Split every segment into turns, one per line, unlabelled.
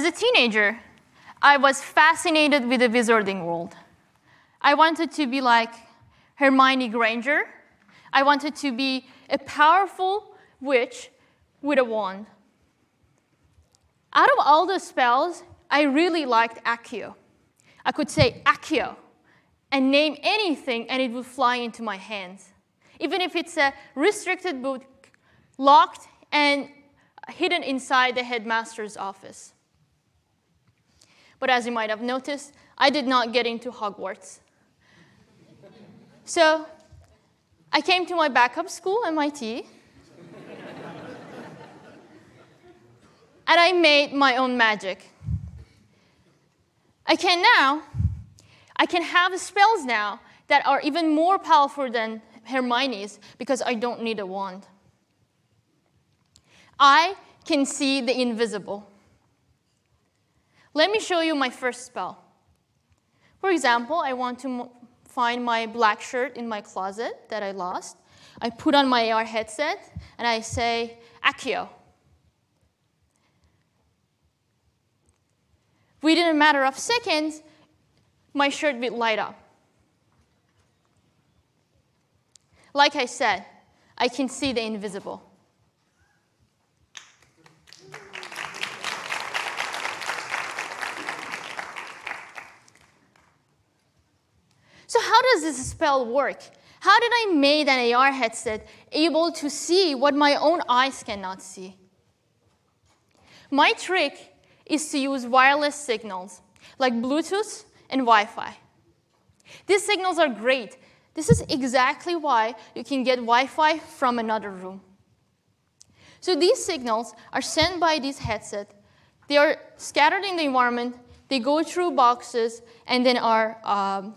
As a teenager, I was fascinated with the wizarding world. I wanted to be like Hermione Granger. I wanted to be a powerful witch with a wand. Out of all the spells, I really liked Accio. I could say Accio and name anything and it would fly into my hands. Even if it's a restricted book, locked and hidden inside the headmaster's office. But as you might have noticed, I did not get into Hogwarts. So I came to my backup school, MIT, and I made my own magic. I can now, I can have spells now that are even more powerful than Hermione's because I don't need a wand. I can see the invisible. Let me show you my first spell. For example, I want to find my black shirt in my closet that I lost. I put on my AR headset and I say, Accio. Within a matter of seconds, my shirt will light up. Like I said, I can see the invisible. So how does this spell work? How did I make an AR headset able to see what my own eyes cannot see? My trick is to use wireless signals like Bluetooth and Wi Fi. These signals are great. This is exactly why you can get Wi Fi from another room. So these signals are sent by this headset. They are scattered in the environment, they go through boxes, and then are um,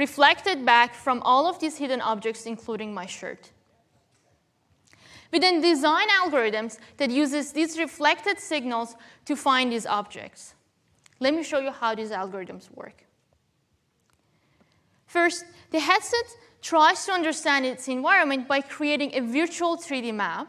reflected back from all of these hidden objects, including my shirt. We then design algorithms that uses these reflected signals to find these objects. Let me show you how these algorithms work. First, the headset tries to understand its environment by creating a virtual 3D map.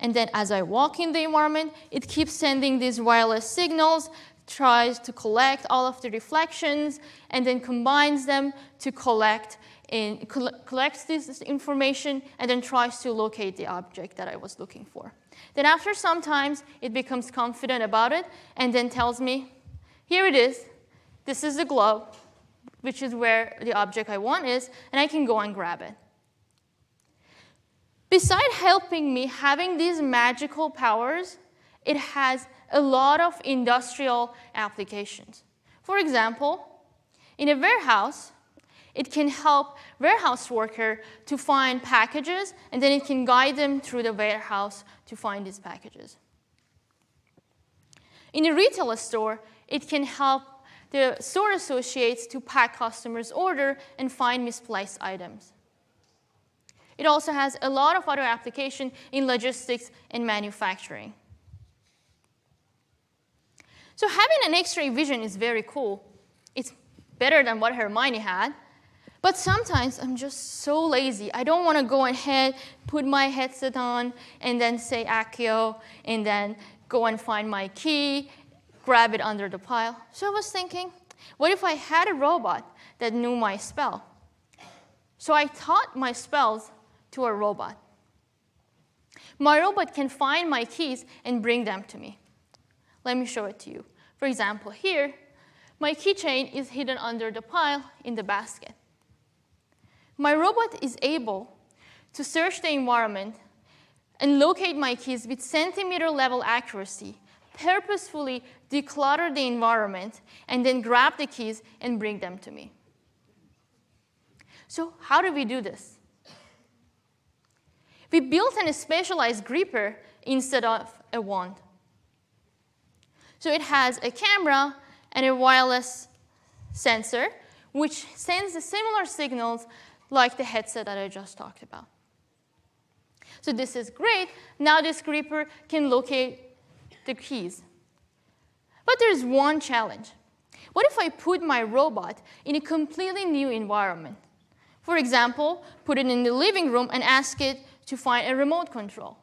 And then as I walk in the environment, it keeps sending these wireless signals, tries to collect all of the reflections, and then combines them to collect in, collects this information and then tries to locate the object that I was looking for. Then after some time, it becomes confident about it and then tells me, here it is, this is the globe, which is where the object I want is, and I can go and grab it. Besides helping me having these magical powers, it has a lot of industrial applications. For example, in a warehouse, it can help warehouse worker to find packages, and then it can guide them through the warehouse to find these packages. In a retail store, it can help the store associates to pack customers' order and find misplaced items. It also has a lot of other application in logistics and manufacturing. So having an X-ray vision is very cool. It's better than what Hermione had. But sometimes I'm just so lazy. I don't want to go ahead, put my headset on, and then say Accio, and then go and find my key, grab it under the pile. So I was thinking, what if I had a robot that knew my spell? So I taught my spells to a robot. My robot can find my keys and bring them to me. Let me show it to you. For example, here, my keychain is hidden under the pile in the basket. My robot is able to search the environment and locate my keys with centimeter level accuracy, purposefully declutter the environment, and then grab the keys and bring them to me. So, how do we do this? We built a specialized gripper instead of a wand. So, it has a camera and a wireless sensor, which sends the similar signals like the headset that I just talked about. So this is great. Now this gripper can locate the keys. But there's one challenge. What if I put my robot in a completely new environment? For example, put it in the living room and ask it to find a remote control.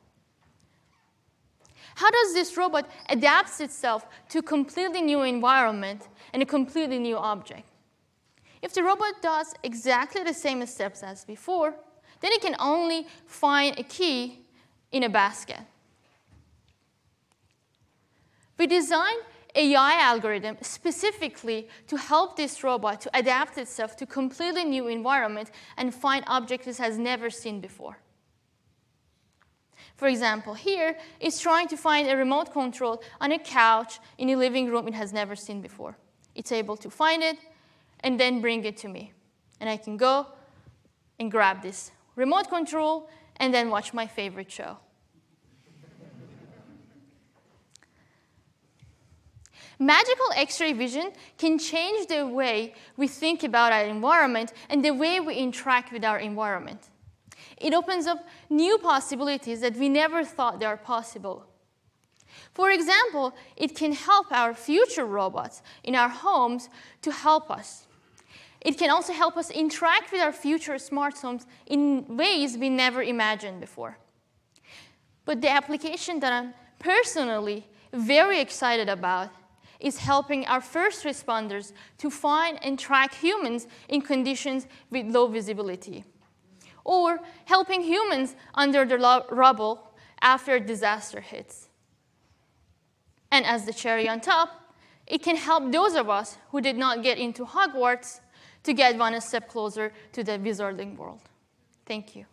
How does this robot adapt itself to a completely new environment and a completely new object? If the robot does exactly the same steps as before, then it can only find a key in a basket. We designed AI algorithm specifically to help this robot to adapt itself to completely new environment and find objects it has never seen before. For example, here it's trying to find a remote control on a couch in a living room it has never seen before. It's able to find it and then bring it to me. And I can go and grab this remote control and then watch my favorite show. Magical X-ray vision can change the way we think about our environment and the way we interact with our environment. It opens up new possibilities that we never thought they are possible. For example, it can help our future robots in our homes to help us. It can also help us interact with our future smart homes in ways we never imagined before. But the application that I'm personally very excited about is helping our first responders to find and track humans in conditions with low visibility, or helping humans under the rubble after disaster hits. And as the cherry on top, it can help those of us who did not get into Hogwarts to get one step closer to the wizarding world. Thank you.